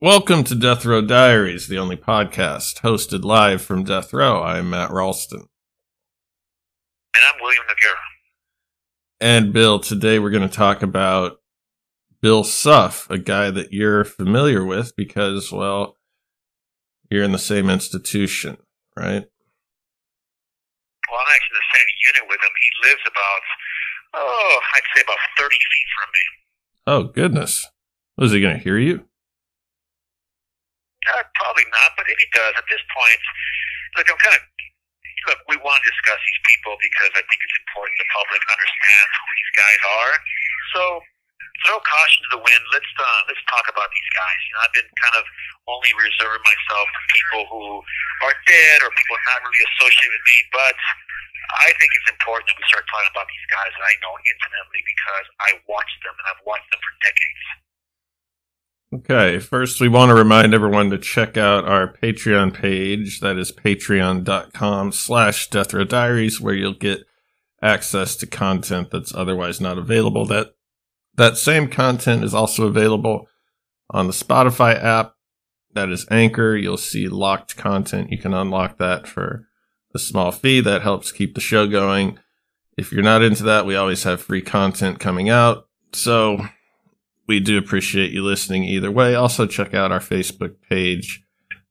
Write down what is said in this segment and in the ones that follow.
Welcome to Death Row Diaries, the only podcast hosted live from Death Row. I'm Matt Ralston. and I'm William Noguera. And Bill, today we're going to talk about Bill Suff, a guy that you're familiar with because, well, you're in the same institution, right? Well, I'm actually in the same unit with him. He lives about, oh, I'd say about 30 feet from me. Oh, goodness. Was he going to hear you? Uh, probably not, but if he does, at this point, look, I'm kind of look. We want to discuss these people because I think it's important the public understands who these guys are. So throw caution to the wind. Let's uh, let's talk about these guys. You know, I've been kind of only reserving myself for people who are dead or people not really associated with me, but. I think it's important that we start talking about these guys that I know intimately because I watched them and I've watched them for decades. Okay, first we want to remind everyone to check out our Patreon page. That is patreon.com slash Death Row Diaries, where you'll get access to content that's otherwise not available. That that same content is also available on the Spotify app. That is Anchor. You'll see locked content. You can unlock that for a small fee. That helps keep the show going. If you're not into that, we always have free content coming out. So we do appreciate you listening either way. Also, check out our Facebook page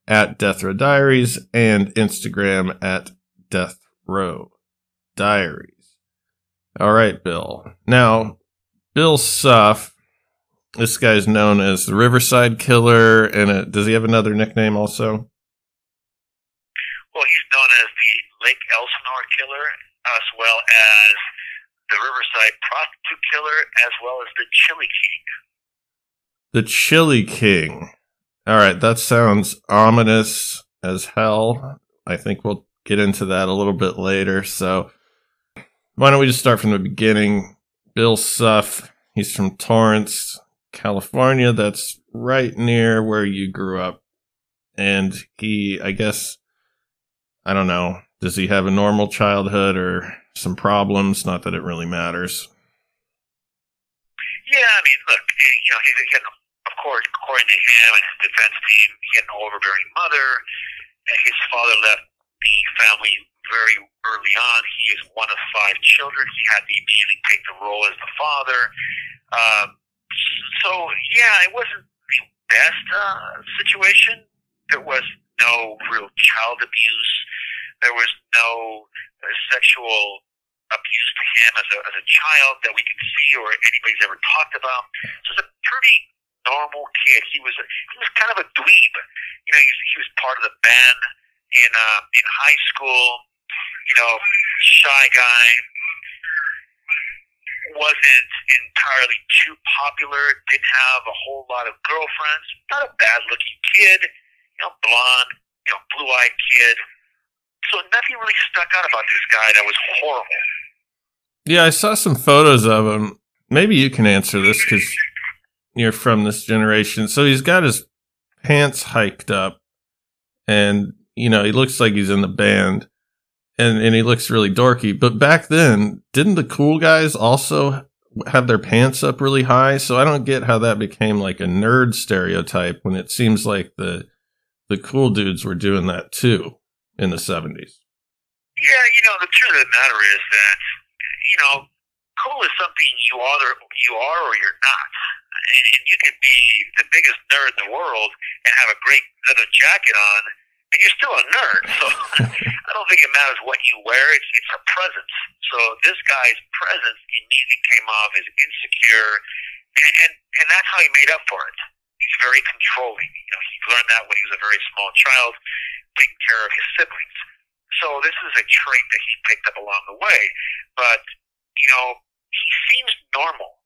at Death Row Diaries and Instagram at Death Row Diaries. All right, Bill. Now, Bill Suff, this guy's known as the Riverside Killer, and uh does he have another nickname also? Well, he's known as the Lake Elsinore Killer, as well as the Riverside Prostitute Killer, as well as the Chili King. The Chili King. All right, that sounds ominous as hell. I think we'll get into that a little bit later. So, why don't we just start from the beginning? Bill Suff, he's from Torrance, California. That's right near where you grew up. And he, I guess, I don't know, does he have a normal childhood or some problems? Not that it really matters. Yeah, I mean, look, you know, he's, he had, course, according to him and his defense team, he had an overbearing mother. and His father left the family very early on. He is one of five children. He had to immediately take the role as the father. Um, so, yeah, it wasn't the best uh, situation. There was no real child abuse. There was no uh, sexual abuse to him as a, as a child that we can see or anybody's ever talked about. So he's a pretty normal kid. He was he was kind of a dweeb. You know, he, was- he was part of the band in uh, in high school. You know, shy guy. Wasn't entirely too popular. Didn't have a whole lot of girlfriends. Not a bad looking kid. You know, blonde. You know, blue eyed kid. So nothing really stuck out about this guy that was horrible. Yeah, I saw some photos of him. Maybe you can answer this because you're from this generation. So he's got his pants hiked up, and you know he looks like he's in the band, and and he looks really dorky. But back then, didn't the cool guys also have their pants up really high? So I don't get how that became like a nerd stereotype when it seems like the the cool dudes were doing that too in the seventies. Yeah, you know, the truth of the matter is that, you know, cool is something you or you are or you're not. And, and you could be the biggest nerd in the world and have a great leather jacket on, and you're still a nerd. So I don't think it matters what you wear; it's it's a presence. So this guy's presence immediately came off as insecure, and and, and that's how he made up for it. He's very controlling. You know, he learned that when he was a very small child, taking care of his siblings. So this is a trait that he picked up along the way. But you know, he seems normal.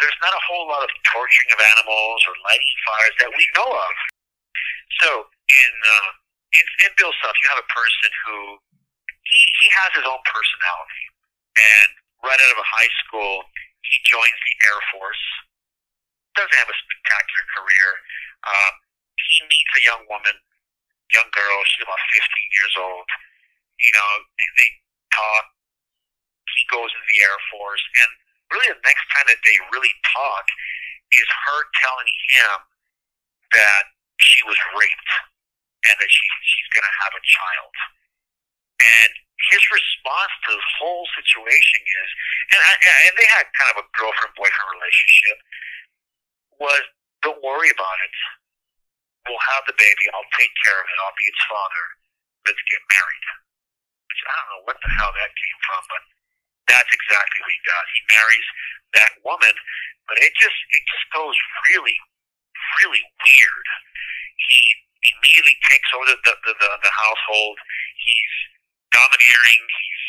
There's not a whole lot of torturing of animals or lighting fires that we know of. So in uh, in, in Bill Suff, you have a person who he, he has his own personality, and right out of a high school, he joins the Air Force. Doesn't have a spectacular career. Um, he meets a young woman, young girl. She's about 15 years old. You know, they talk. He goes into the Air Force, and really the next time that they really talk is her telling him that she was raped and that she, she's going to have a child. And his response to the whole situation is, and, I, and they had kind of a girlfriend boyfriend relationship, was don't worry about it. We'll have the baby. I'll take care of it. I'll be its father. Let's get married. Which I don't know what the hell that came from, but that's exactly what he does. He marries that woman, but it just it just goes really, really weird. He immediately takes over the the, the, the household. He's domineering. He's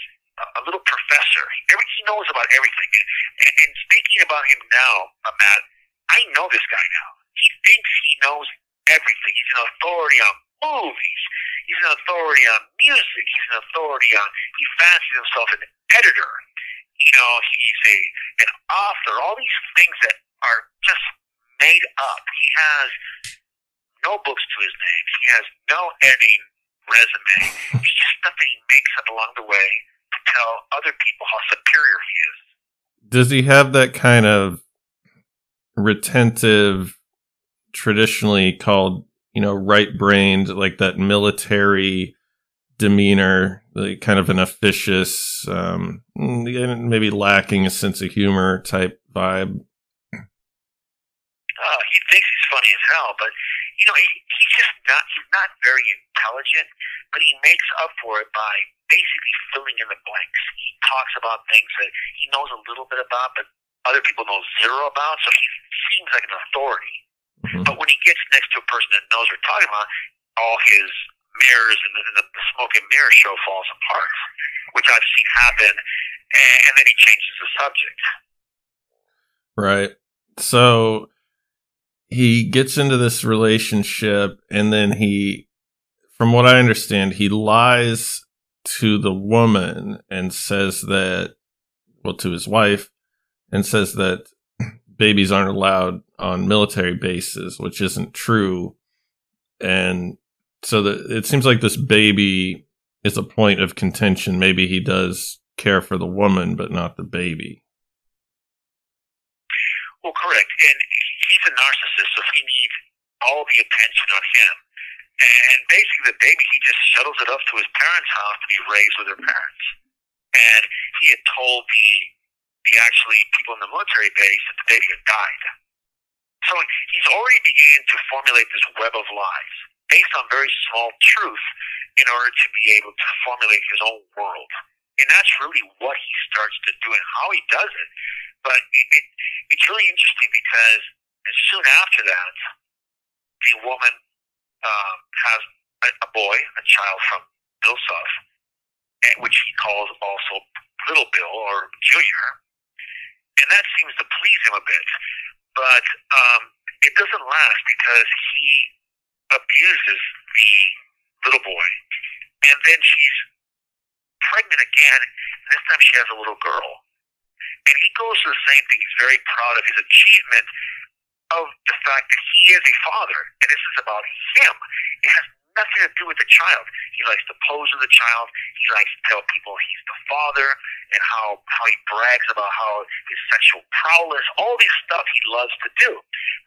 a little professor. Every, he knows about everything. And, and speaking about him now, uh, Matt, I know this guy now. He thinks he knows everything. He's an authority on movies. He's an authority on music. He's an authority on. He fancies himself an editor. You know, he's a an author. All these things that are just made up. He has no books to his name. He has no editing resume. It's just stuff that he makes up along the way to tell other people how superior he is. Does he have that kind of retentive, traditionally called, you know, right brained, like that military demeanor, like kind of an officious, um, maybe lacking a sense of humor type vibe? Uh, he thinks he's funny as hell, but you know, he, he's just not, he's not very intelligent, but he makes up for it by basically filling in the blanks. He talks about things that he knows a little bit about, but other people know zero about, so he seems like an authority. Mm-hmm. But when he gets next to a person that knows what we're talking about, all his mirrors and the, the, the smoke and mirror show falls apart, which I've seen happen, and, then he changes the subject. Right. So he gets into this relationship and then he from what i understand he lies to the woman and says that well to his wife and says that babies aren't allowed on military bases which isn't true and so that it seems like this baby is a point of contention maybe he does care for the woman but not the baby well correct and he's a narcissist, so he needs all the attention on him. And basically, the baby, he just shuttles it up to his parents' house to be raised with their parents. And he had told the, the actually people in the military base that the baby had died. So he's already beginning to formulate this web of lies based on very small truth in order to be able to formulate his own world. And that's really what he starts to do and how he does it. But it, it, it's really interesting because soon after that, the woman um, has a, a boy, a child from Bill Suff, and which he calls also Little Bill or Junior, and that seems to please him a bit. But um, it doesn't last because he abuses the little boy, and then she's pregnant again. This time she has a little girl, and he goes through the same thing. He's very proud of his achievement of the fact that he is a father, and this is about him. It has nothing to do with the child. He likes to pose with the child. He likes to tell people he's the father and how, how he brags about how his sexual prowess, all this stuff he loves to do.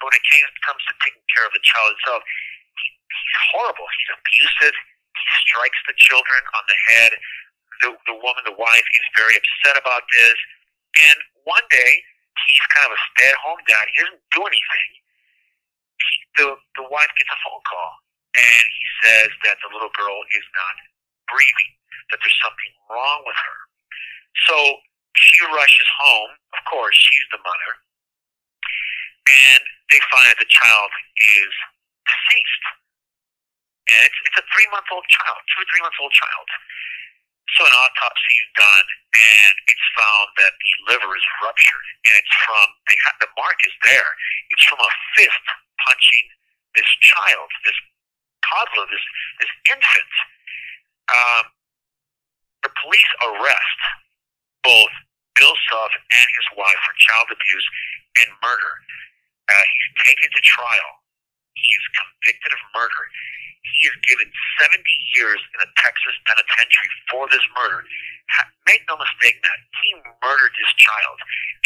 But when it comes to taking care of the child itself, he, he's horrible. He's abusive. He strikes the children on the head. The, the woman, the wife, is very upset about this. And one day, he's kind of a stay-at-home dad. He doesn't do anything. He, the the wife gets a phone call, and he says that the little girl is not breathing, that there's something wrong with her. So she rushes home. Of course, she's the mother, and they find that the child is deceased. And it's, it's a three-month-old child, two or three-month-old child. So an autopsy is done, and it's found that the liver is ruptured, and it's from they have, the mark is there. It's from a fist punching this child, this toddler, this this infant. Um, the police arrest both Bill Suff and his wife for child abuse and murder. Uh, he's taken to trial. He is convicted of murder. He is given 70 years in a Texas penitentiary for this murder. Make no mistake, Matt, he murdered this child.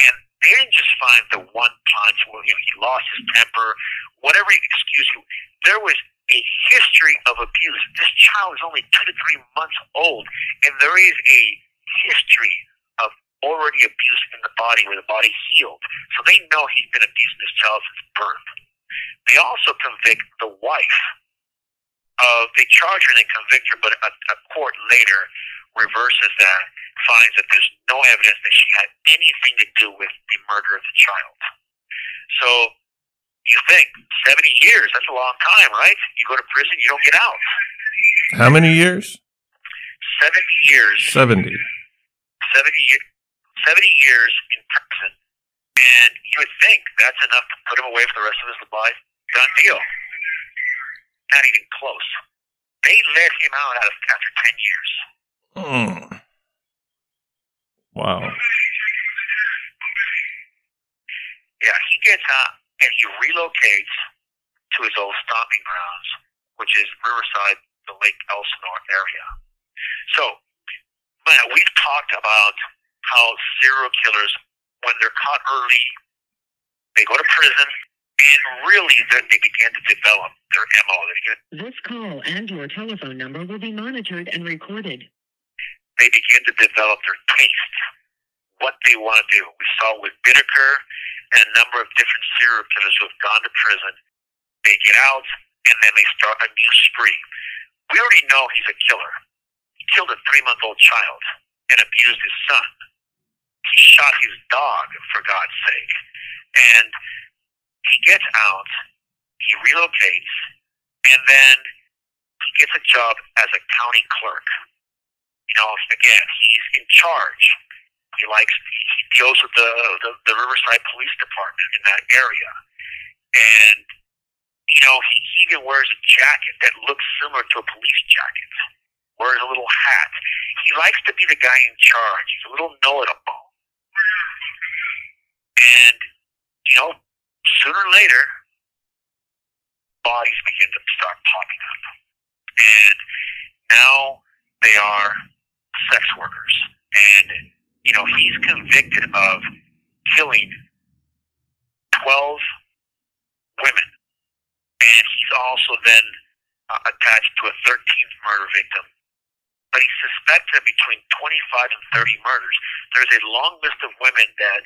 And they didn't just find the one punch, where you know, he lost his temper, whatever excuse you. There was a history of abuse. This child is only two to three months old, and there is a history of already abuse in the body where the body healed. So they know he's been abusing this child since birth. They also convict the wife of they charge her and they convict her, but a, a court later reverses that, finds that there's no evidence that she had anything to do with the murder of the child. So you think seventy years, that's a long time, right? You go to prison, you don't get out. How many years? Seventy years 70. 70, 70 years in prison, and you would think that's enough to put him away for the rest of his life. Done deal. Not even close. They let him out after 10 years. Mm. Wow. Yeah, he gets out and he relocates to his old stomping grounds, which is Riverside, the Lake Elsinore area. So, Matt, we've talked about how serial killers, when they're caught early, they go to prison, and really then they begin to develop their MO. This call and your telephone number will be monitored and recorded. they begin to develop their taste, what they want to do. We saw with Bittaker and a number of different serial killers who have gone to prison. They get out and then they start a new spree. We already know he's a killer. He killed a three month old child and abused his son. He shot his dog, for God's sake. And he gets out, he relocates, and then he gets a job as a county clerk. You know, again, he's in charge. He likes he deals with the, the the Riverside Police Department in that area, and you know he, he even wears a jacket that looks similar to a police jacket. Wears a little hat. He likes to be the guy in charge. He's a little know-it-all. And you know, sooner or later, bodies begin to start popping up, and now they are sex workers, and you know he's convicted of killing twelve women, and he's also then uh, attached to a thirteenth murder victim. But he's suspected between twenty-five and thirty murders. There's a long list of women that,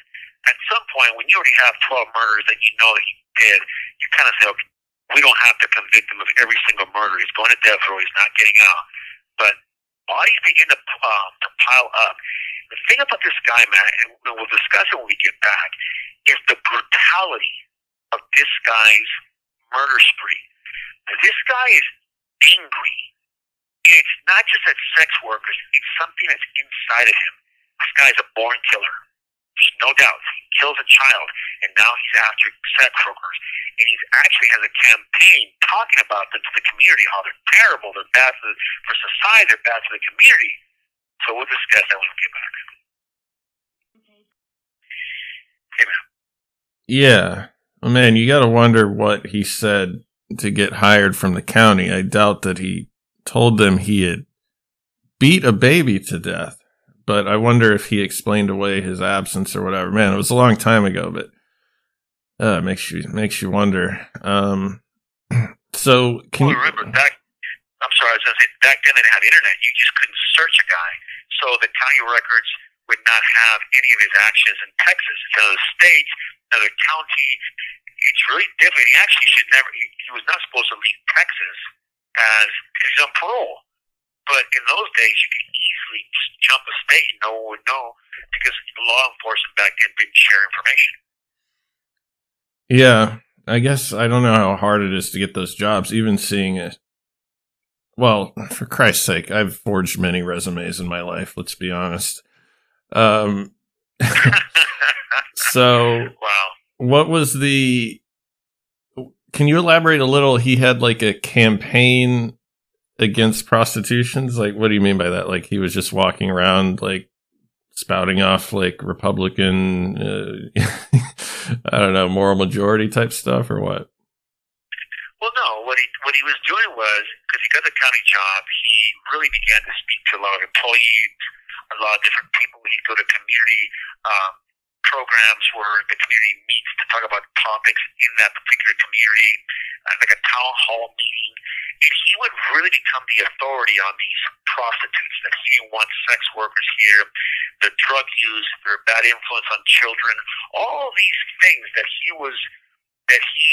at some point, when you already have twelve murders that you know that he did, you kind of say, okay, we don't have to convict him of every single murder. He's going to death row. He's not getting out. But bodies begin to, um, to pile up. The thing about this guy, Matt, and we'll discuss it when we get back, is the brutality of this guy's murder spree. Now, this guy is angry. And it's not just at sex workers, it's something that's inside of him. This guy's a born killer. There's no doubt. He kills a child, and now he's after sex workers. And he's actually has a campaign talking about them to the community, how they're terrible, they're bad for, for society, they're bad for the community. So we'll discuss that when we get back. Hey, man. Yeah. Well, man, you got to wonder what he said to get hired from the county. I doubt that he told them he had beat a baby to death, but I wonder if he explained away his absence or whatever. Man, it was a long time ago, but uh, it makes you makes you wonder. Um, so can well, you? remember back? I'm sorry, I was going to say back then they didn't have internet. You just couldn't search a guy. So the county records would not have any of his actions in Texas. It's another state, another county. It's really different. He actually should never. He, he was not supposed to leave Texas as he's on parole. But in those days, you could easily jump a state and no one would know because law enforcement back then didn't share information. Yeah, I guess I don't know how hard it is to get those jobs. Even seeing it. Well, for Christ's sake, I've forged many resumes in my life. Let's be honest. Um, so, wow. what was the? Can you elaborate a little? He had like a campaign against prostitutions. Like, what do you mean by that? Like, he was just walking around like spouting off like Republican, uh, I don't know, moral majority type stuff, or what? Well, no. What he what he was doing was because he got the county job, he really began to speak to a lot of employees, a lot of different people. He'd go to community um, programs where the community meets to talk about topics in that particular community, uh, like a town hall meeting. And he would really become the authority on these prostitutes, that he didn't want sex workers here, the drug use, their bad influence on children, all these things that he was, that he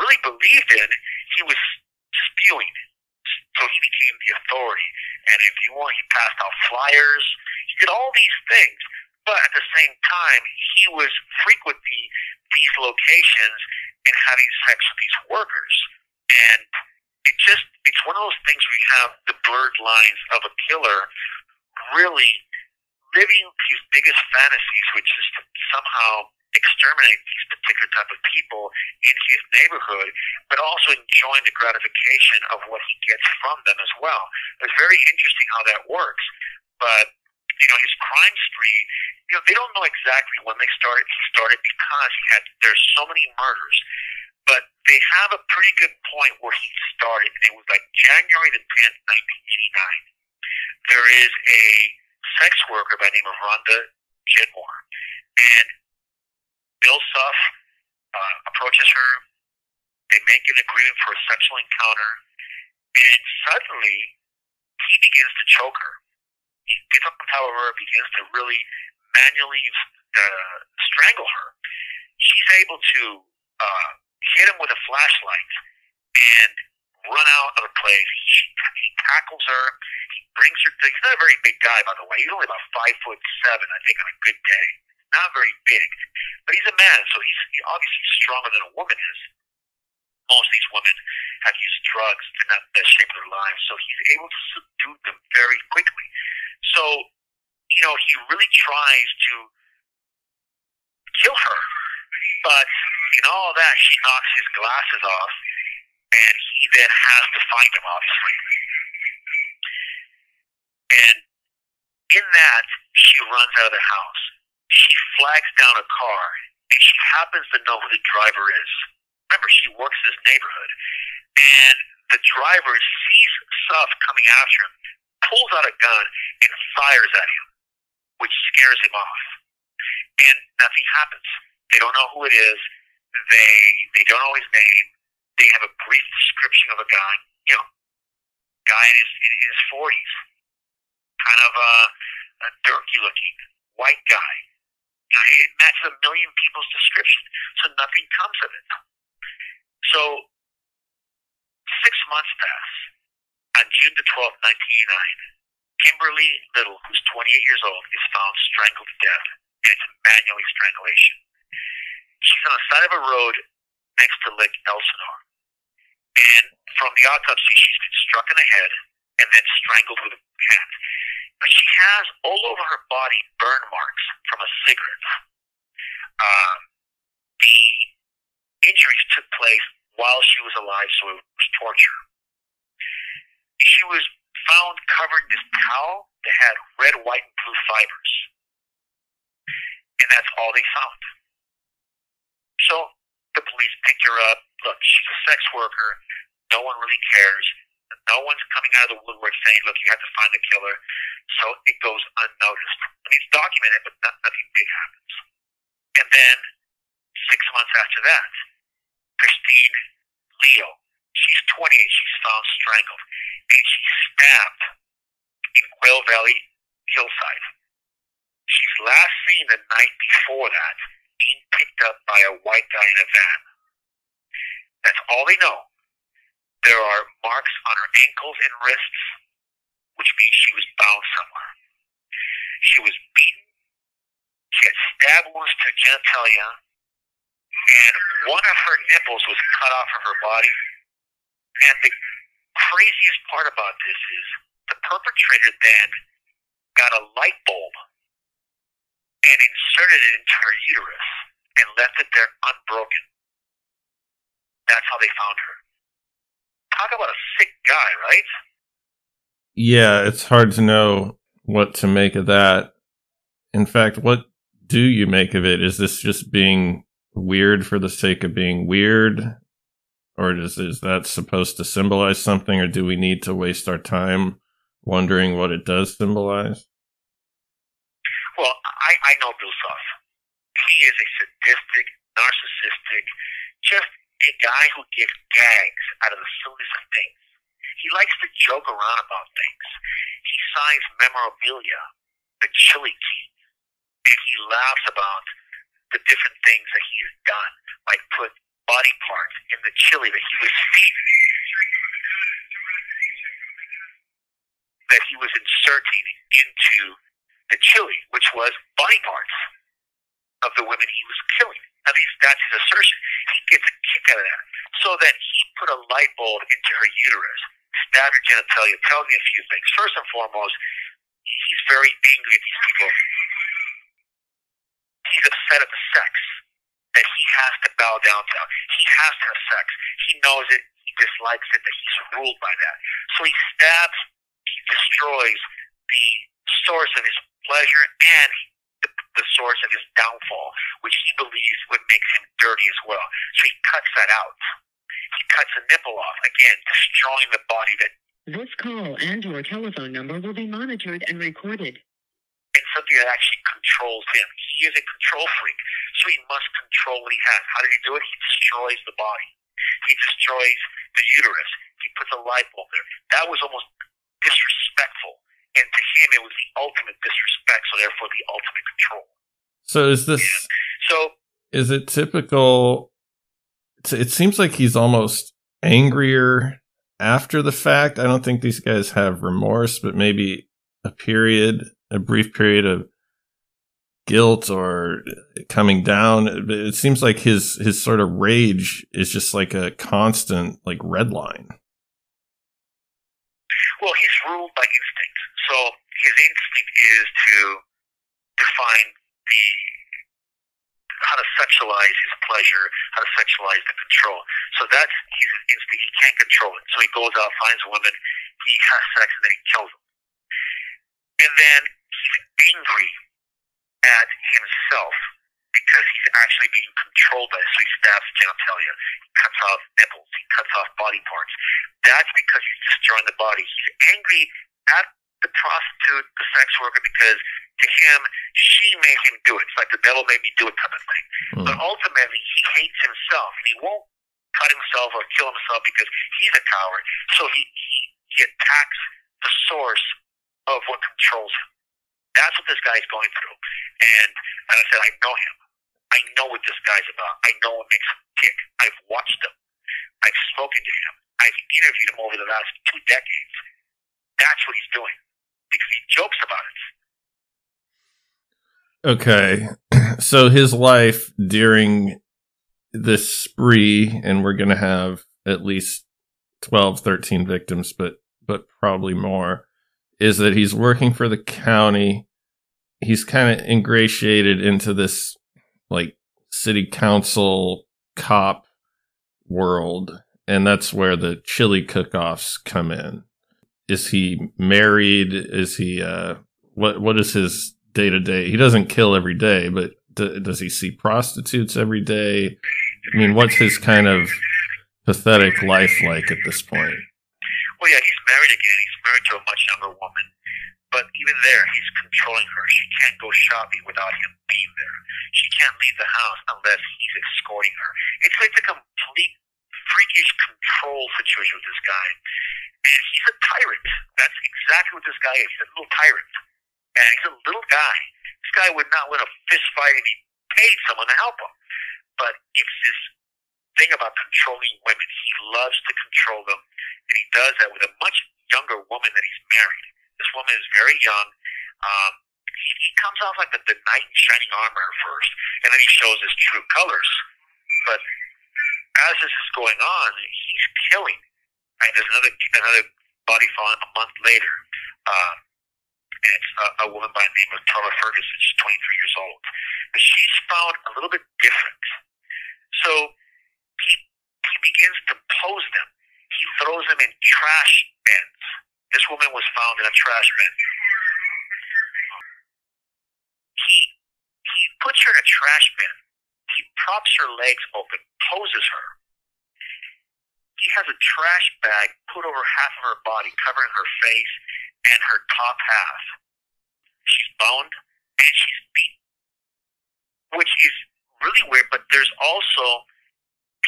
really believed in, he was spewing. So he became the authority. And if you want, he passed out flyers. He did all these things. But at the same time, he was frequenting these locations and having sex with these workers. And it just, it's one of those things where you have the blurred lines of a killer really living his biggest fantasies, which is to somehow exterminate these particular type of people in his neighborhood, but also enjoying the gratification of what he gets from them as well. It's very interesting how that works. But you know, his crime spree, you know, they don't know exactly when they started. He started because he had there's so many murders, but they have a pretty good point where he started, and it was like January the 10th, 1989. There is a sex worker by the name of Rhonda Jetmore, and Bill Suff uh, approaches her. They make an agreement for a sexual encounter, and suddenly he begins to choke her. He gets up on top of her, begins to really manually uh, strangle her. She's able to uh, hit him with a flashlight and run out of the place. He, he tackles her. He brings her. To, he's not a very big guy, by the way. He's only about five foot seven, I think, on a good day. Not very big, but he's a man, so he's obviously stronger than a woman is. Most of these women have used drugs; they're not the best shape of their lives, so he's able to subdue them very quickly. So, you know, he really tries to kill her, but in all that, she knocks his glasses off, and he then has to find him, obviously. And in that, she runs out of the house. She flags down a car, and she happens to know who the driver is. Remember, she works this neighborhood. And the driver sees Suff coming after him, pulls out a gun, and fires at him, which scares him off. And nothing happens. They don't know who it is. They they don't know his name. They have a brief description of a guy, you know, guy in his in his forties, kind of a, a dirty looking white guy. It matches a million people's description, so nothing comes of it. So six months pass. On June the twelfth, nineteen eighty nine, Kimberly Lyttle, who's twenty eight years old, is found strangled to death, and it's manually strangulation. She's on the side of a road next to Lake Elsinore. And from the autopsy, she's been struck in the head and then strangled with a hand. But she has all over her body burn marks from a cigarette. Um, the injuries took place while she was alive, so it was torture. She was found covered in this towel that had red, white, and blue fibers. And that's all they found. So the police picked her up. Look, she's a sex worker. No one really cares. No one's coming out of the woodwork saying, look, you have to find the killer. So it goes unnoticed. I mean, it's documented, but not, nothing big happens. And then, six months after that, Christine Leo, she's 28, she's found strangled, and she's stabbed in Quail Valley hillside. She's last seen the night before that being picked up by a white guy in a van. That's all they know. There are marks on her ankles and wrists, which means she was bound somewhere. She was beaten. She had stab wounds to genitalia, and one of her nipples was cut off of her body. And the craziest part about this is the perpetrator then got a light bulb and inserted it into her uterus and left it there unbroken. That's how they found her. Talk about a sick guy, right? Yeah, it's hard to know what to make of that. In fact, what do you make of it? Is this just being weird for the sake of being weird? Or is, is that supposed to symbolize something, or do we need to waste our time wondering what it does symbolize? Well, I, I know Suff. He is a sadistic, narcissistic, just a guy who gives gags out of the silliest of things. He likes to joke around about things. He signs memorabilia, the Chili King, and he laughs about the different things that he has done, like put body parts in the chili that he was feeding, that he was inserting into the chili, which was body parts of the women he was killing. At least that's his assertion. He gets a kick out of that. So that he put a light bulb into her uterus, stabbed her genitalia, tells me a few things. First and foremost, he's very angry at these people. He's upset at the sex that he has to bow down to. He has to have sex. He knows it. He dislikes it. That he's ruled by that. So he stabs. He destroys the source of his pleasure and the, the source of his downfall, which he believes would make him dirty as well. So he cuts that out. He cuts a nipple off, again, destroying the body that This call and your telephone number will be monitored and recorded. And something that actually controls him. He is a control freak, so he must control what he has. How did he do it? He destroys the body. He destroys the uterus. He puts a light bulb there. That was almost disrespectful. And to him, it was the ultimate disrespect, so therefore the ultimate control. So is this So is it typical it seems like he's almost angrier after the fact i don't think these guys have remorse but maybe a period a brief period of guilt or coming down it seems like his his sort of rage is just like a constant like red line Well, he's ruled by instinct. So his instinct is to define the how to sexualize his pleasure, how to sexualize the control. So that's his instinct. He can't control it. So he goes out, finds a woman, he has sex, and then he kills them. And then he's angry at himself because he's actually being controlled by it. So he stabs genitalia, he cuts off nipples, he cuts off body parts. That's because he's destroying the body. He's angry at the prostitute, the sex worker, because to him, she made him do it. It's like the devil made me do it type of thing. Hmm. But ultimately, he hates himself, and he won't cut himself or kill himself because he's a coward. So he, he, he attacks the source of what controls him. That's what this guy's going through. And as I said, I know him. I know what this guy's about. I know what makes him tick. I've watched him. I've spoken to him. I've interviewed him over the last two decades. That's what he's doing. Because he jokes about it. Okay. So his life during this spree, and we're going to have at least 12, 13 victims, but, but probably more, is that he's working for the county. He's kind of ingratiated into this like city council cop world. And that's where the chili cook-offs come in. Is he married? Is he, uh, what, what is his day to day? He doesn't kill every day, but d- does he see prostitutes every day? I mean, what's his kind of pathetic life like at this point? Well, yeah, he's married again. He's married to a much younger woman. But even there, he's controlling her. She can't go shopping without him being there. She can't leave the house unless he's escorting her. It's like a complete freakish control situation with this guy. And he's a tyrant. That's exactly what this guy is. He's a little tyrant. And he's a little guy. This guy would not win a fist fight if he paid someone to help him. But it's this thing about controlling women. He loves to control them, and he does that with a much younger woman that he's married. This woman is very young. Um, he, he comes off like the, the knight in shining armor at first, and then he shows his true colors. But as this is going on, he's killing. And there's another another body found a month later. Uh, and it's a, a woman by the name of Darla Ferguson. She's 23 years old. But she's found a little bit different. So he, he begins to pose them. He throws them in trash bins. This woman was found in a trash bin. He, he puts her in a trash bin. He props her legs open, poses her. He has a trash bag put over half of her body, covering her face and her top half. She's boned and she's beaten, which is really weird. But there's also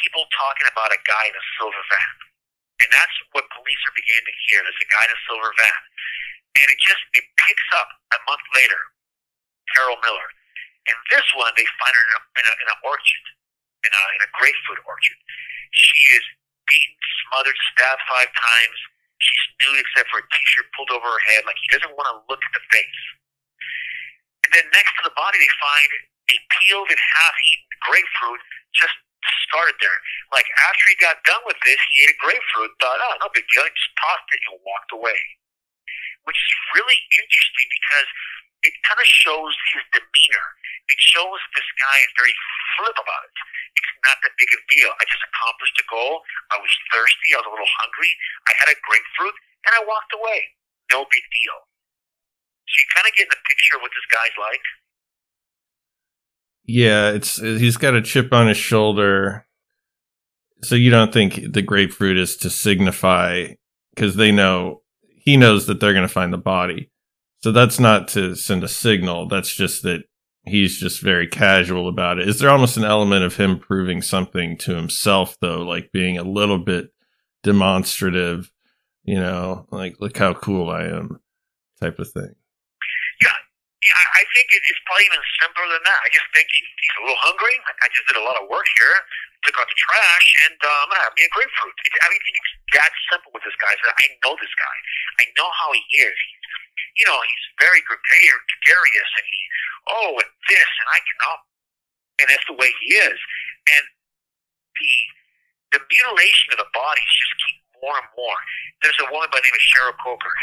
people talking about a guy in a silver van, and that's what police are beginning to hear. There's a guy in a silver van, and it just it picks up a month later. Carol Miller, and this one they find her in, a, in, a, in an orchard, in a in a grapefruit orchard. She is beaten, smothered, stabbed five times. She's nude except for a t-shirt pulled over her head, like he doesn't want to look at the face. And then next to the body, they find a peeled and half-eaten grapefruit just started there. Like after he got done with this, he ate a grapefruit, thought, oh, no big deal, and just tossed it and walked away. Which is really interesting because it kind of shows his demeanor. It shows this guy is very flip about it. It's not that big of a deal. I just accomplished a goal. I was thirsty. I was a little hungry. I had a grapefruit, and I walked away. No big deal. So you kind of get the picture of what this guy's like. Yeah, it's he's got a chip on his shoulder. So you don't think the grapefruit is to signify because they know he knows that they're going to find the body. So that's not to send a signal. That's just that he's just very casual about it. Is there almost an element of him proving something to himself though, like being a little bit demonstrative, you know, like look how cool I am type of thing. Yeah. I I think it's probably even simpler than that. I just think he, he's a little hungry. I just did a lot of work here, took out the trash, and um, I'm gonna have me a grapefruit. It, I mean, it's that simple with this guy. So I know this guy. I know how he is. He's, you know, he's very gregarious, and he, oh, and this, and I can, oh, and that's the way he is. And the the mutilation of the bodies just keep more and more. There's a woman by the name of Cheryl Coker.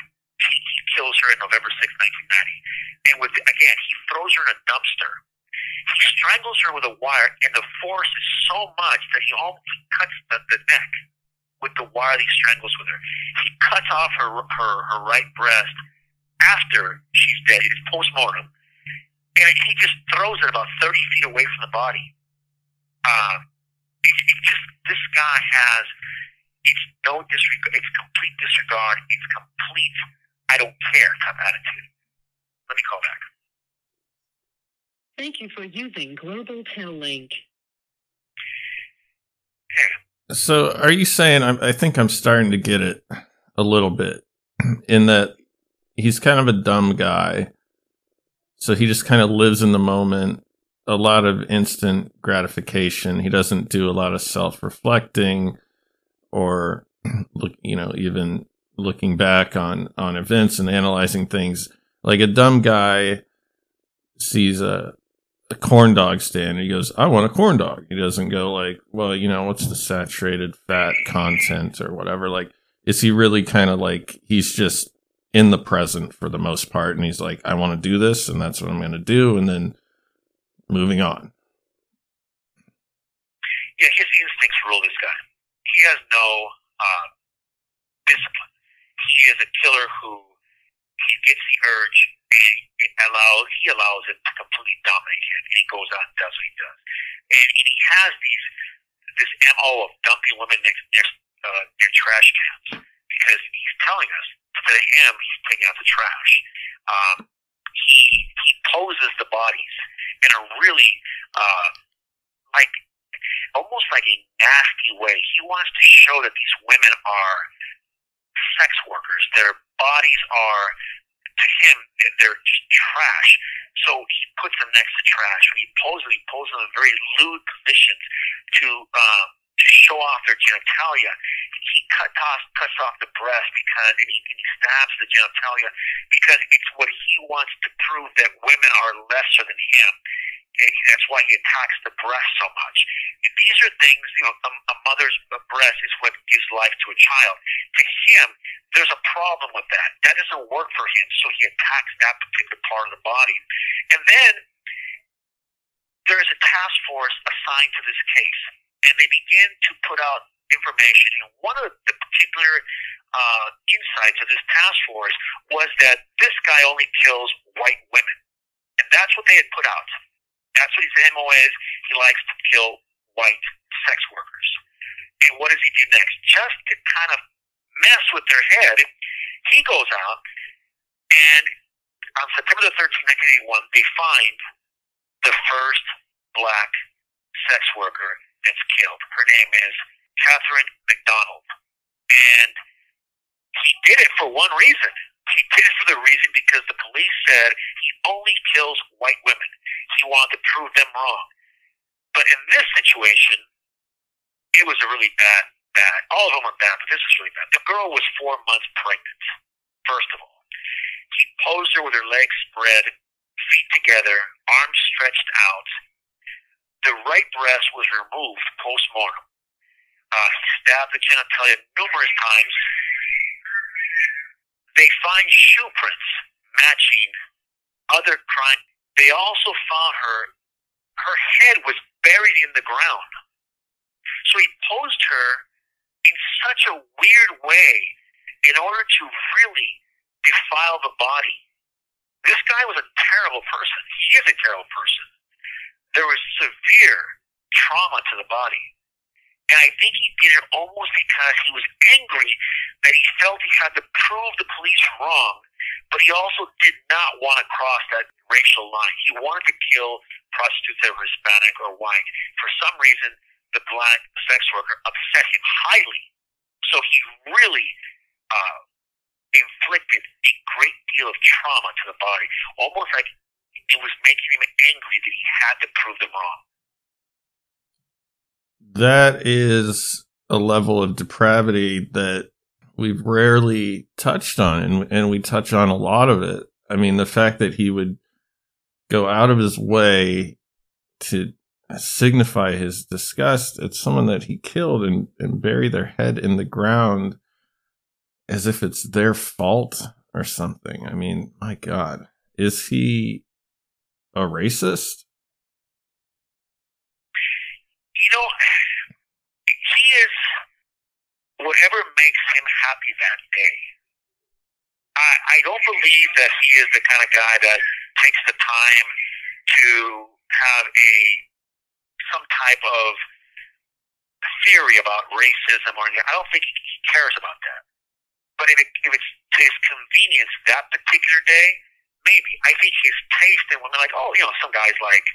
He, he kills her in November 6, 1990. And with again, he throws her in a dumpster. He strangles her with a wire, and the force is so much that he almost cuts the, the neck with the wire that he strangles with her. He cuts off her her, her right breast after she's dead. It's post mortem, and he just throws it about 30 feet away from the body. Uh, it's just this guy has it's no disregard. It's complete disregard. It's complete I don't care type attitude. Let me call back. Thank you for using Global Tel Link. So are you saying I'm, I think I'm starting to get it a little bit in that he's kind of a dumb guy. So he just kind of lives in the moment, a lot of instant gratification. He doesn't do a lot of self-reflecting or look, you know, even looking back on on events and analyzing things. Like a dumb guy sees a a corn dog stand and he goes, I want a corn dog. He doesn't go like, well, you know, what's the saturated fat content or whatever. Like, is he really kind of like, he's just in the present for the most part. And he's like, I want to do this and that's what I'm going to do. And then moving on. Yeah, his instincts rule this guy. He has no uh, discipline. He is a killer who he gets the urge and it allows he allows it to completely dominate him, and he goes out and does what he does. And, he has these this mo of dumping women next next uh, near trash cans because he's telling us to him he's taking out the trash. Um, he he poses the bodies in a really uh, like almost like a nasty way. He wants to show that these women are sex workers. Their bodies are to him they're just trash. So he puts them next to trash. He poses, he poses them in very lewd positions to um, to show off their genitalia. He cut toss, cuts off the breast because and he, and he stabs the genitalia because it's what he wants to prove that women are lesser than him. And that's why he attacks the breast so much. And these are things, you know, a, a mother's breast is what gives life to a child. To him, there's a problem with that. That doesn't work for him, so he attacks that particular part of the body. And then there is a task force assigned to this case, and they begin to put out information. And one of the particular uh, insights of this task force was that this guy only kills white women, and that's what they had put out. That's what his MO is. He likes to kill white sex workers. And what does he do next? Just to kind of mess with their head, he goes out and on September the 13th, 1981, they find the first black sex worker that's killed. Her name is Catherine McDonald. And he did it for one reason. He did it for the reason because the police said he only kills white women. He wanted to prove them wrong. But in this situation, it was a really bad, bad. All of them were bad, but this is really bad. The girl was four months pregnant, first of all. He posed her with her legs spread, feet together, arms stretched out. The right breast was removed post mortem. Uh, he stabbed the genitalia numerous times. They find shoe prints matching other crime. They also found her, her head was buried in the ground. So he posed her in such a weird way in order to really defile the body. This guy was a terrible person. He is a terrible person. There was severe trauma to the body. And I think he did it almost because he was angry that he felt he had to prove the police wrong, but he also did not want to cross that racial line. He wanted to kill prostitutes that were Hispanic or white. For some reason, the black sex worker upset him highly. So he really uh, inflicted a great deal of trauma to the body, almost like it was making him angry that he had to prove them wrong. That is a level of depravity that we've rarely touched on, and, and we touch on a lot of it. I mean, the fact that he would go out of his way to signify his disgust at someone that he killed and, and bury their head in the ground as if it's their fault or something. I mean, my God, is he a racist? You know, whatever makes him happy that day. I, I don't believe that he is the kind of guy that takes the time to have a some type of theory about racism or anything. I don't think he cares about that. But if, it, if it's to his convenience that particular day, maybe. I think his taste in women, like, oh, you know, some guys like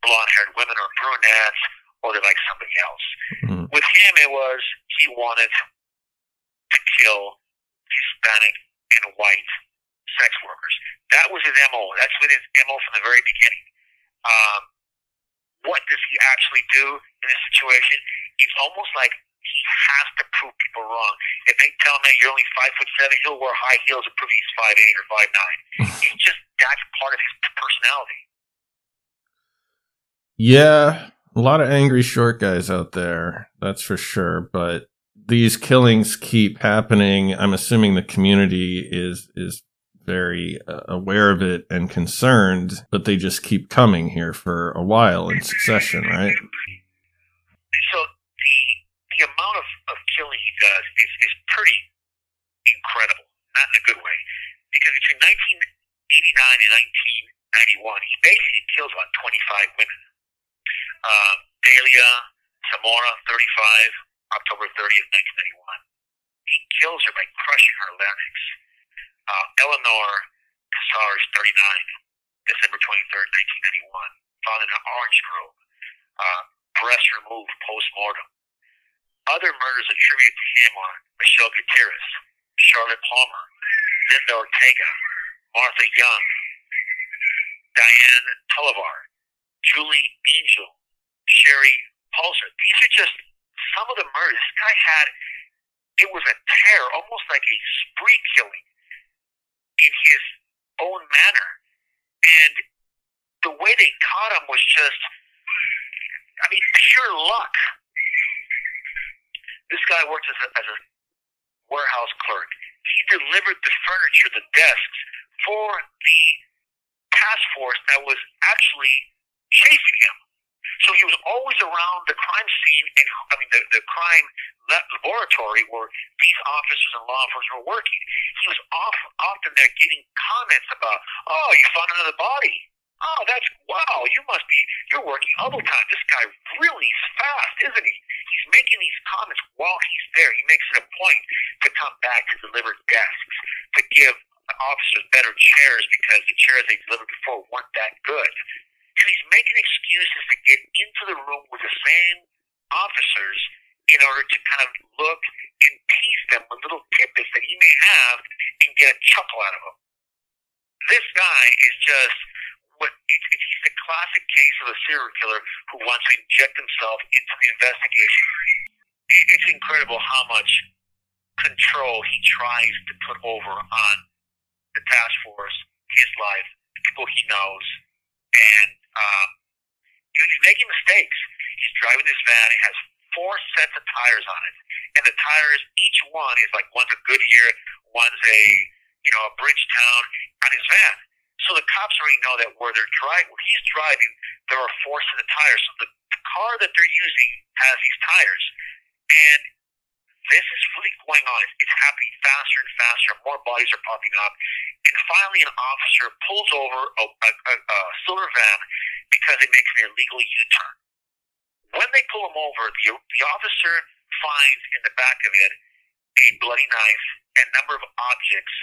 blonde haired women or brunettes, or they like somebody else. Mm. With him, it was he wanted to kill Hispanic and white sex workers. That was his MO. That's been his MO from the very beginning. Um, what does he actually do in this situation? It's almost like he has to prove people wrong. If they tell him that you're only five foot seven, he'll wear high heels and prove he's five eight or five nine. it's just that's part of his personality. Yeah, a lot of angry short guys out there, that's for sure. But these killings keep happening. I'm assuming the community is is very uh, aware of it and concerned, but they just keep coming here for a while in succession, right? So the the amount of, of killing he does is, is pretty incredible, not in a good way. Because between 1989 and 1991, he basically kills about 25 women. Uh, Delia Zamora, 35, October 30th, 1991. He kills her by crushing her larynx. Uh, Eleanor Casares, 39, December 23rd, 1991. Found in an orange grove. Uh, breast removed post-mortem. Other murders attributed to him are Michelle Gutierrez, Charlotte Palmer, Linda Ortega, Martha Young, Diane Tullivar, Julie Angel, Sherry Pulser. These are just some of the murders. This guy had, it was a tear, almost like a spree killing in his own manner. And the way they caught him was just, I mean, pure luck. This guy worked as a, as a warehouse clerk. He delivered the furniture, the desks, for the task force that was actually chasing him. So he was always around the crime scene and I mean the, the crime laboratory where these officers and law enforcement were working. He was off, often there getting comments about, oh, you found another body. Oh, that's wow! You must be you're working overtime. This guy really is fast, isn't he? He's making these comments while he's there. He makes it a point to come back to deliver desks, to give officers better chairs because the chairs they delivered before weren't that good. So he's making excuses to get into the room with the same officers in order to kind of look and tease them with little tidbits that he may have and get a chuckle out of them. This guy is just what he's the classic case of a serial killer who wants to inject himself into the investigation. It's incredible how much control he tries to put over on the task force, his life, the people he knows, and um, you know, he's making mistakes. He's driving this van. It has four sets of tires on it, and the tires, each one is like one's a Goodyear, one's a you know a Bridgestone on his van. So the cops already know that where they're driving, where he's driving, there are four sets of tires. So the, the car that they're using has these tires, and this is really going on. It's, it's happening faster and faster. More bodies are popping up. And finally, an officer pulls over a, a, a, a silver van because it makes an illegal U-turn. When they pull him over, the, the officer finds in the back of it a bloody knife and a number of objects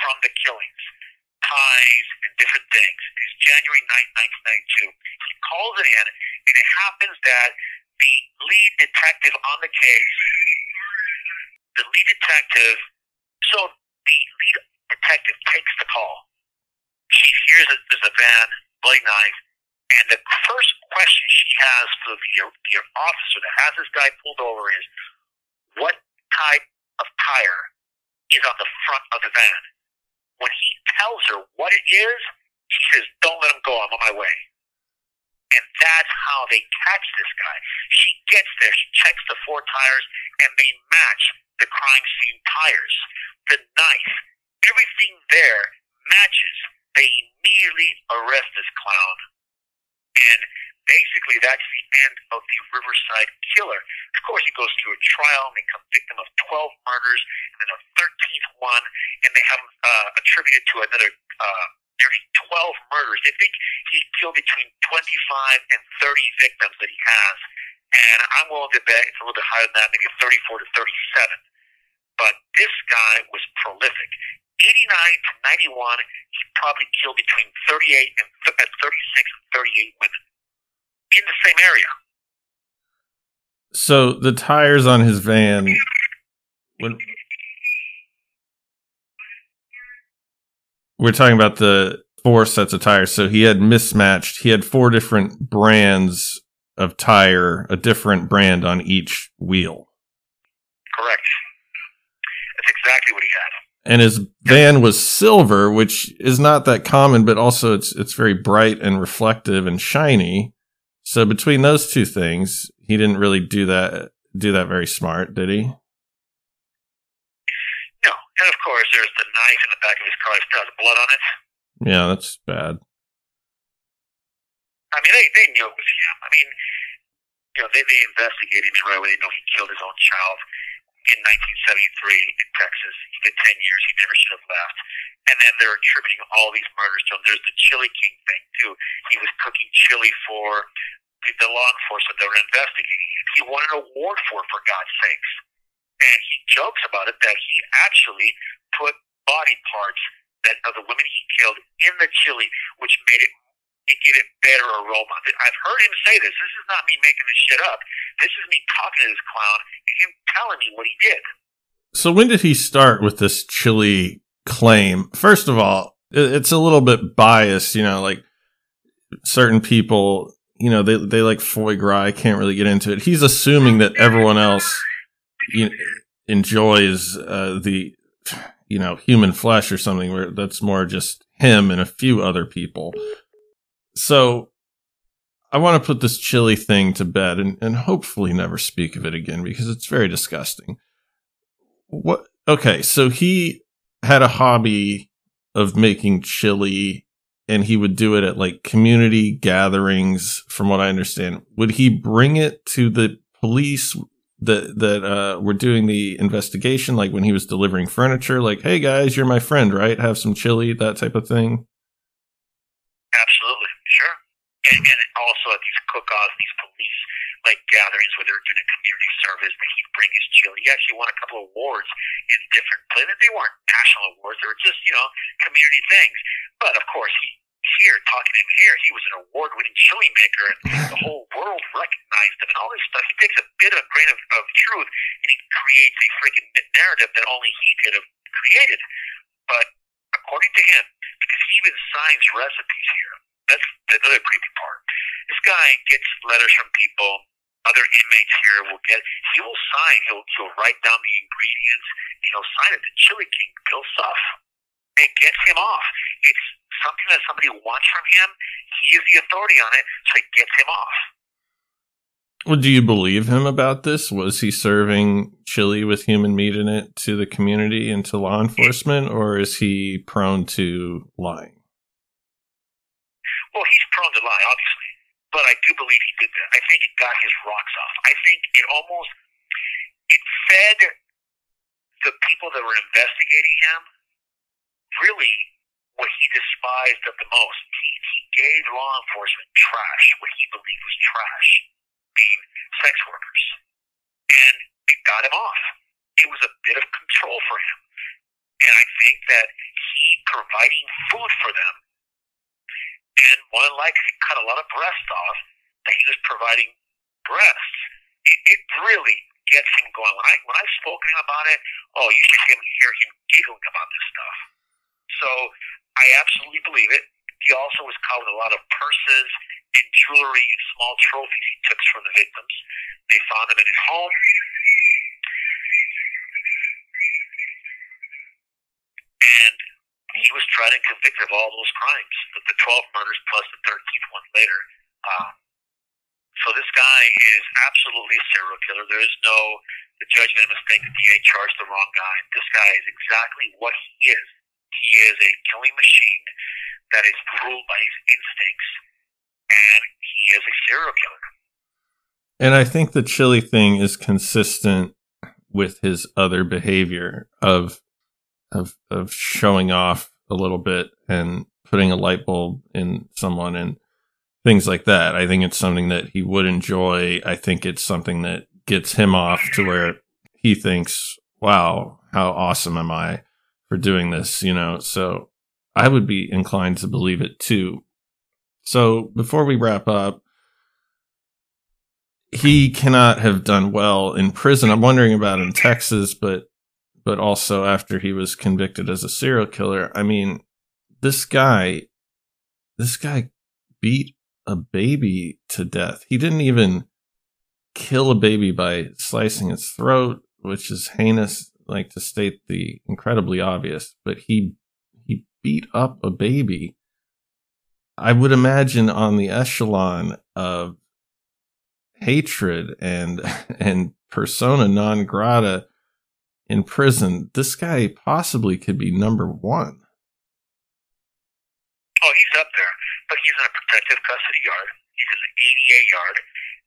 from the killings, ties and different things. It's January 9, 1992. He calls it in, and it happens that the lead detective on the case the lead detective, so the lead detective takes the call. She hears that there's a van, bloody knife, and the first question she has for the, the officer that has this guy pulled over is, what type of tire is on the front of the van? When he tells her what it is, she says, don't let him go, I'm on my way. And that's how they catch this guy. She gets there, she checks the four tires, and they match the crime scene tires, the knife, everything there matches. They immediately arrest this clown. And basically that's the end of the Riverside killer. Of course, he goes through a trial and they convict him of 12 murders and then a 13th one, and they have uh, attributed to another uh, nearly 12 murders. They think he killed between 25 and 30 victims that he has. And I'm willing to bet it's a little bit higher than that, maybe 34 to 37. But this guy was prolific. 89 to 91, he probably killed between 38 and uh, 36 and 38 women in the same area. So the tires on his van, when we're talking about the four sets of tires, so he had mismatched. He had four different brands of tire, a different brand on each wheel. Correct. That's exactly what he had. And his van was silver, which is not that common, but also it's it's very bright and reflective and shiny. So between those two things, he didn't really do that do that very smart, did he? No, and of course there's the knife in the back of his car that still has blood on it. Yeah, that's bad. I mean, they they knew it was him. I mean, you know, they they investigated him right away. They know he killed his own child in 1973 in Texas. He did 10 years. He never should have left. And then they're attributing all these murders to him. There's the Chili King thing, too. He was cooking chili for the, the law enforcement that were investigating. He won an award for it, for God's sakes. And he jokes about it that he actually put body parts that of the women he killed in the chili, which made it gave it better aroma. I've heard him say this. This is not me making this shit up. This is me talking to this clown and him telling me what he did. So when did he start with this chili claim? First of all, it's a little bit biased, you know, like certain people, you know, they they like foie gras. I can't really get into it. He's assuming that everyone else you know, enjoys uh, the you know human flesh or something where that's more just him and a few other people. So I want to put this chili thing to bed and, and hopefully never speak of it again because it's very disgusting. What? Okay, so he had a hobby of making chili and he would do it at like community gatherings from what i understand would he bring it to the police that that uh were doing the investigation like when he was delivering furniture like hey guys you're my friend right have some chili that type of thing Absolutely, sure. And, and also at these cook-offs, these police like gatherings where they're doing a community service, that he'd bring his chili. He actually won a couple of awards in different places. They weren't national awards; they were just you know community things. But of course, he here talking to him here, he was an award-winning chili maker, and the whole world recognized him and all this stuff. He takes a bit of a grain of, of truth and he creates a freaking narrative that only he could have created. But according to him, because he even signs recipes here. That's the other creepy part. This guy gets letters from people. Other inmates here will get. He will sign. He'll he'll write down the ingredients. He'll sign it. The Chili King, Bill Suff. It gets him off. It's something that somebody wants from him. He is the authority on it, so it gets him off. well do you believe him about this was he serving chili with human meat in it to the community and to law enforcement or is he prone to lying Well, he's prone to lie, obviously, but I do believe he did that. I think it got his rocks off. I think it almost it fed the people that were investigating him really what he despised of the most. He he gave law enforcement trash, what he believed was trash, being sex workers, and it got him off. It was a bit of control for him, and I think that he providing food for them and than likely cut a lot of breast off that he was providing breasts. It, it really gets him going. When I when I've spoken to him about it, oh, you should hear, hear him giggling about this stuff. So I absolutely believe it. He also was caught with a lot of purses and jewelry and small trophies he took from the victims. They found them in his home. And he was tried and convicted of all those crimes, the, the 12 murders plus the 13th one later. Um, so this guy is absolutely a serial killer. There is no, the judge made a mistake, the DA charged the wrong guy. This guy is exactly what he is. He is a killing machine that is ruled by his instincts, and he is a serial killer. And I think the chili thing is consistent with his other behavior of of of showing off a little bit and putting a light bulb in someone and things like that. I think it's something that he would enjoy. I think it's something that gets him off to where he thinks, "Wow, how awesome am I for doing this?" You know. So I would be inclined to believe it too. So before we wrap up, he cannot have done well in prison. I'm wondering about in Texas, but but also after he was convicted as a serial killer. I mean, this guy, this guy beat a baby to death. He didn't even kill a baby by slicing its throat, which is heinous. Like to state the incredibly obvious, but he he beat up a baby. I would imagine on the echelon of hatred and and persona non grata in prison, this guy possibly could be number one. Oh, he's up there, but he's in a protective custody yard. He's in the ADA yard,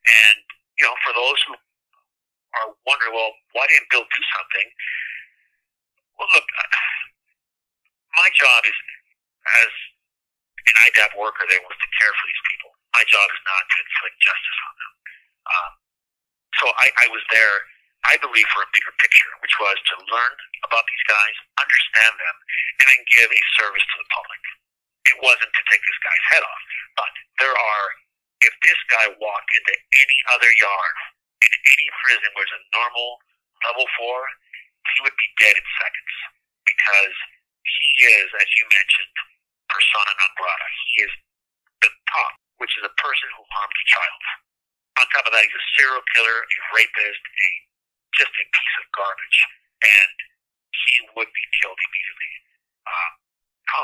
and you know, for those who are wondering, well, why didn't Bill do something? Well, look, my job is as an IDAP worker there was to care for these people. My job is not to inflict justice on them. Um, so I, I was there, I believe, for a bigger picture, which was to learn about these guys, understand them, and then give a service to the public. It wasn't to take this guy's head off, but there are. If this guy walked into any other yard in any prison where it's a normal level four, he would be dead in seconds because he is, as you mentioned, persona non grata. He is the top, which is a person who harmed a child. On top of that, he's a serial killer, a rapist, a just a piece of garbage, and he would be killed immediately. Uh,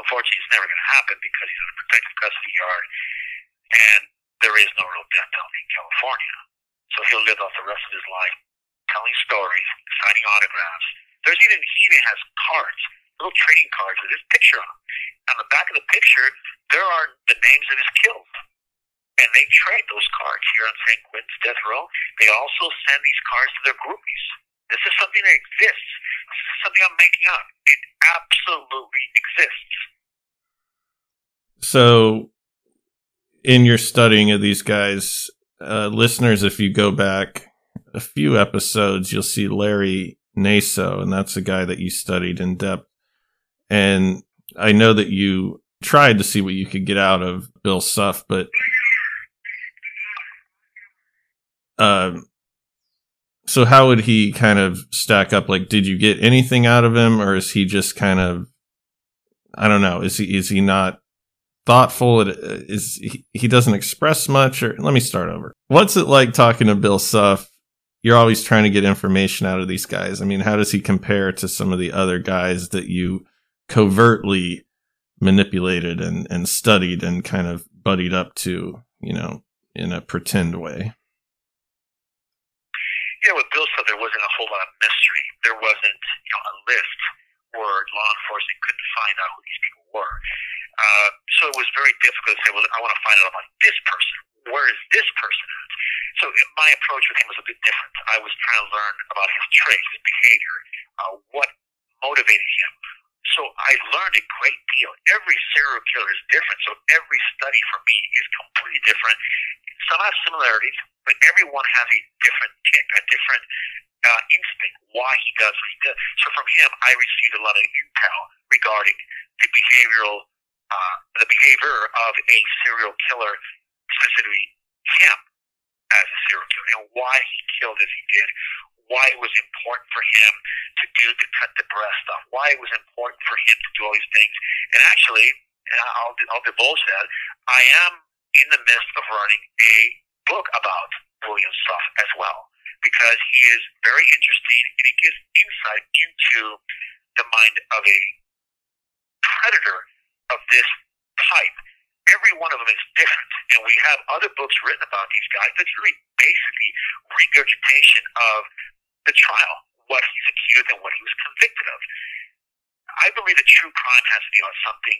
unfortunately, it's never going to happen because he's in a protective custody yard, and there is no real death penalty in California. So he'll live off the rest of his life telling stories, signing autographs. There's even he even has cards, little trading cards with his picture on them. On the back of the picture, there are the names of his kills. And they trade those cards here on San Quentin's death row. They also send these cards to their groupies. This is something that exists. This is something I'm making up. It absolutely exists. So, in your studying of these guys, uh, listeners, if you go back a few episodes, you'll see Larry Naso, and that's a guy that you studied in depth. And I know that you tried to see what you could get out of Bill Suff, but um, so how would he kind of stack up? Like, did you get anything out of him, or is he just kind of, I don't know, is he is he not thoughtful? Is he, he doesn't express much? Or let me start over. What's it like talking to Bill Suff? You're always trying to get information out of these guys. I mean, how does he compare to some of the other guys that you covertly manipulated and, and studied and kind of buddied up to, you know, in a pretend way? Yeah, with Bill Suff, there wasn't a whole lot of mystery. There wasn't, you know, a list where law enforcement couldn't find out who these people were. Uh, so it was very difficult to say, well, I want to find out about this person. Where is this person at? So my approach with him was a bit different. I was trying to learn about his traits, his behavior, uh, what motivated him. So I learned a great deal. Every serial killer is different, so every study for me is completely different. Some have similarities, but everyone has a different tick, a different uh, instinct, why he does what he does. So from him, I received a lot of intel regarding the behavioral, uh, the behavior of a serial killer, specifically him as a serial killer, and why he killed as he did, why it was important for him to do to cut the breast off, why it was important for him to do all these things. And actually, I'll, I'll divulge that I am in the midst of running a book about William Suff as well because he is very interesting and he gives insight into the mind of a predator of this type. Every one of them is different, and we have other books written about these guys that's really basically regurgitation of the trial, what he's accused and what he was convicted of. I believe that true crime has to be on something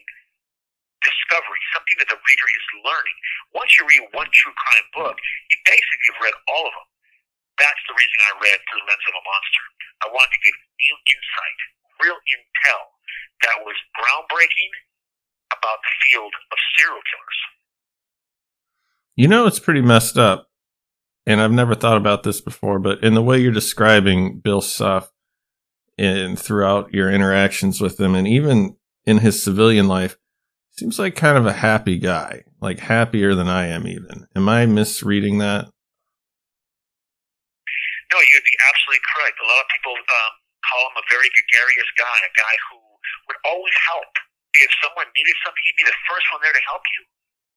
discovery, something that the reader is learning. Once you read one true crime book, you basically have read all of them. That's the reason I read Through the Lens of a Monster. I wanted to get new insight, real intel that was groundbreaking about the field of serial killers. You know, it's pretty messed up. And I've never thought about this before, but in the way you're describing Bill Suff and throughout your interactions with him and even in his civilian life, seems like kind of a happy guy, like happier than I am even. Am I misreading that? No, you'd be absolutely correct. A lot of people um, call him a very gregarious guy, a guy who would always help. If someone needed something, he'd be the first one there to help you.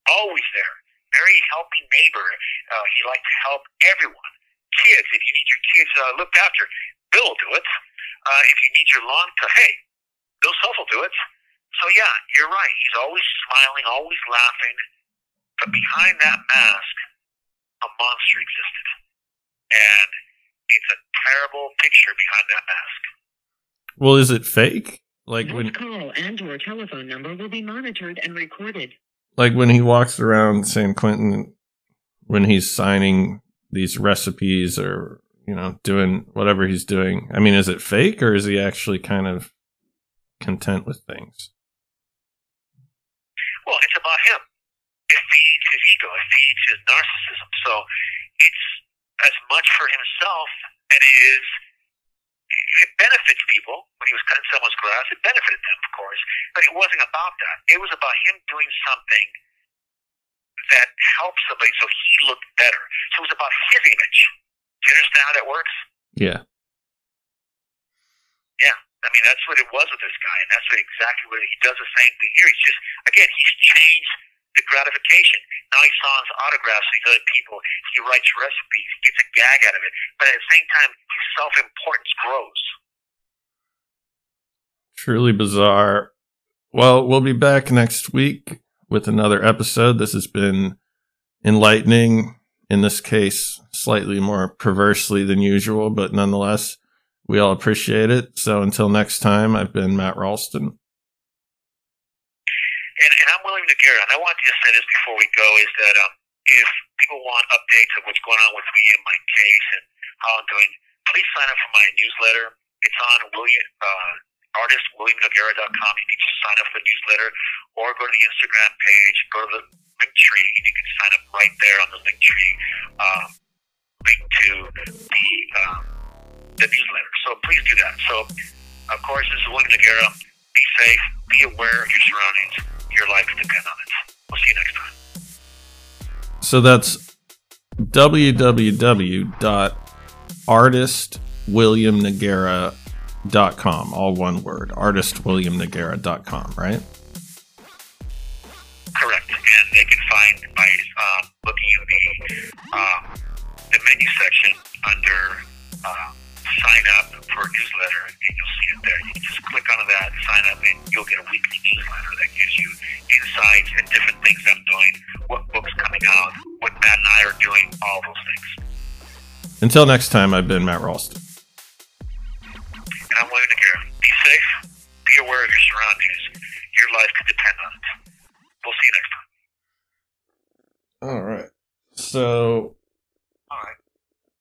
Always there. Very helping neighbor. Uh, he liked to help everyone. Kids, if you need your kids uh, looked after, Bill will do it. Uh, if you need your lawn cut, hey, Bill Suff will do it. So yeah, you're right. He's always smiling, always laughing. But behind that mask, a monster existed. And it's a terrible picture behind that mask. Well, is it fake? Like This when call and your telephone number will be monitored and recorded. like when he walks around San Quentin when he's signing these recipes or you know doing whatever he's doing. I mean, is it fake or is he actually kind of content with things? Well, it's about him. It feeds his ego. It feeds his narcissism. So it's as much for himself as it is it benefits people when he was cutting someone's grass. It benefited them, of course, but it wasn't about that. It was about him doing something that helped somebody so he looked better. So it was about his image. Do you understand how that works? Yeah. Yeah, I mean, that's what it was with this guy, and that's what exactly what he does the same thing here. He's just again, he's changed the gratification. Now he signs autographs to other people. He writes recipes. He gets a gag out of it. But at the same time, his self-importance grows. Truly bizarre. Well, we'll be back next week with another episode. This has been enlightening. In this case, slightly more perversely than usual, but nonetheless, we all appreciate it. So until next time, I've been Matt Ralston. And, and I'm William and I want to just say this before we go, is that um, if people want updates of what's going on with me and my case and how I'm doing, please sign up for my newsletter. It's on William, uh, artist. You can just sign up for the newsletter or go to the Instagram page, go to the link tree, and you can sign up right there on the link tree, um, link to the, um, the newsletter. So please do that. So, of course, this is William Noguera. Be safe, be aware of your surroundings. Your life depends on it. We'll see you next time. So that's www.artistwilliamnoguera.com, all one word, artistwilliamnoguera.com, right? Correct. And they can find by um, looking in the um, the menu section under uh, sign up for a newsletter, and you'll see it there. You can just click on that, sign up, and you'll get a weekly newsletter that gives you insights and different things I'm doing, what books coming out, what Matt and I are doing, all those things. Until next time, I've been Matt Ralston. And I'm William Noguera. Be safe. Be aware of your surroundings. Your life could depend on it. We'll see you next time. All right. So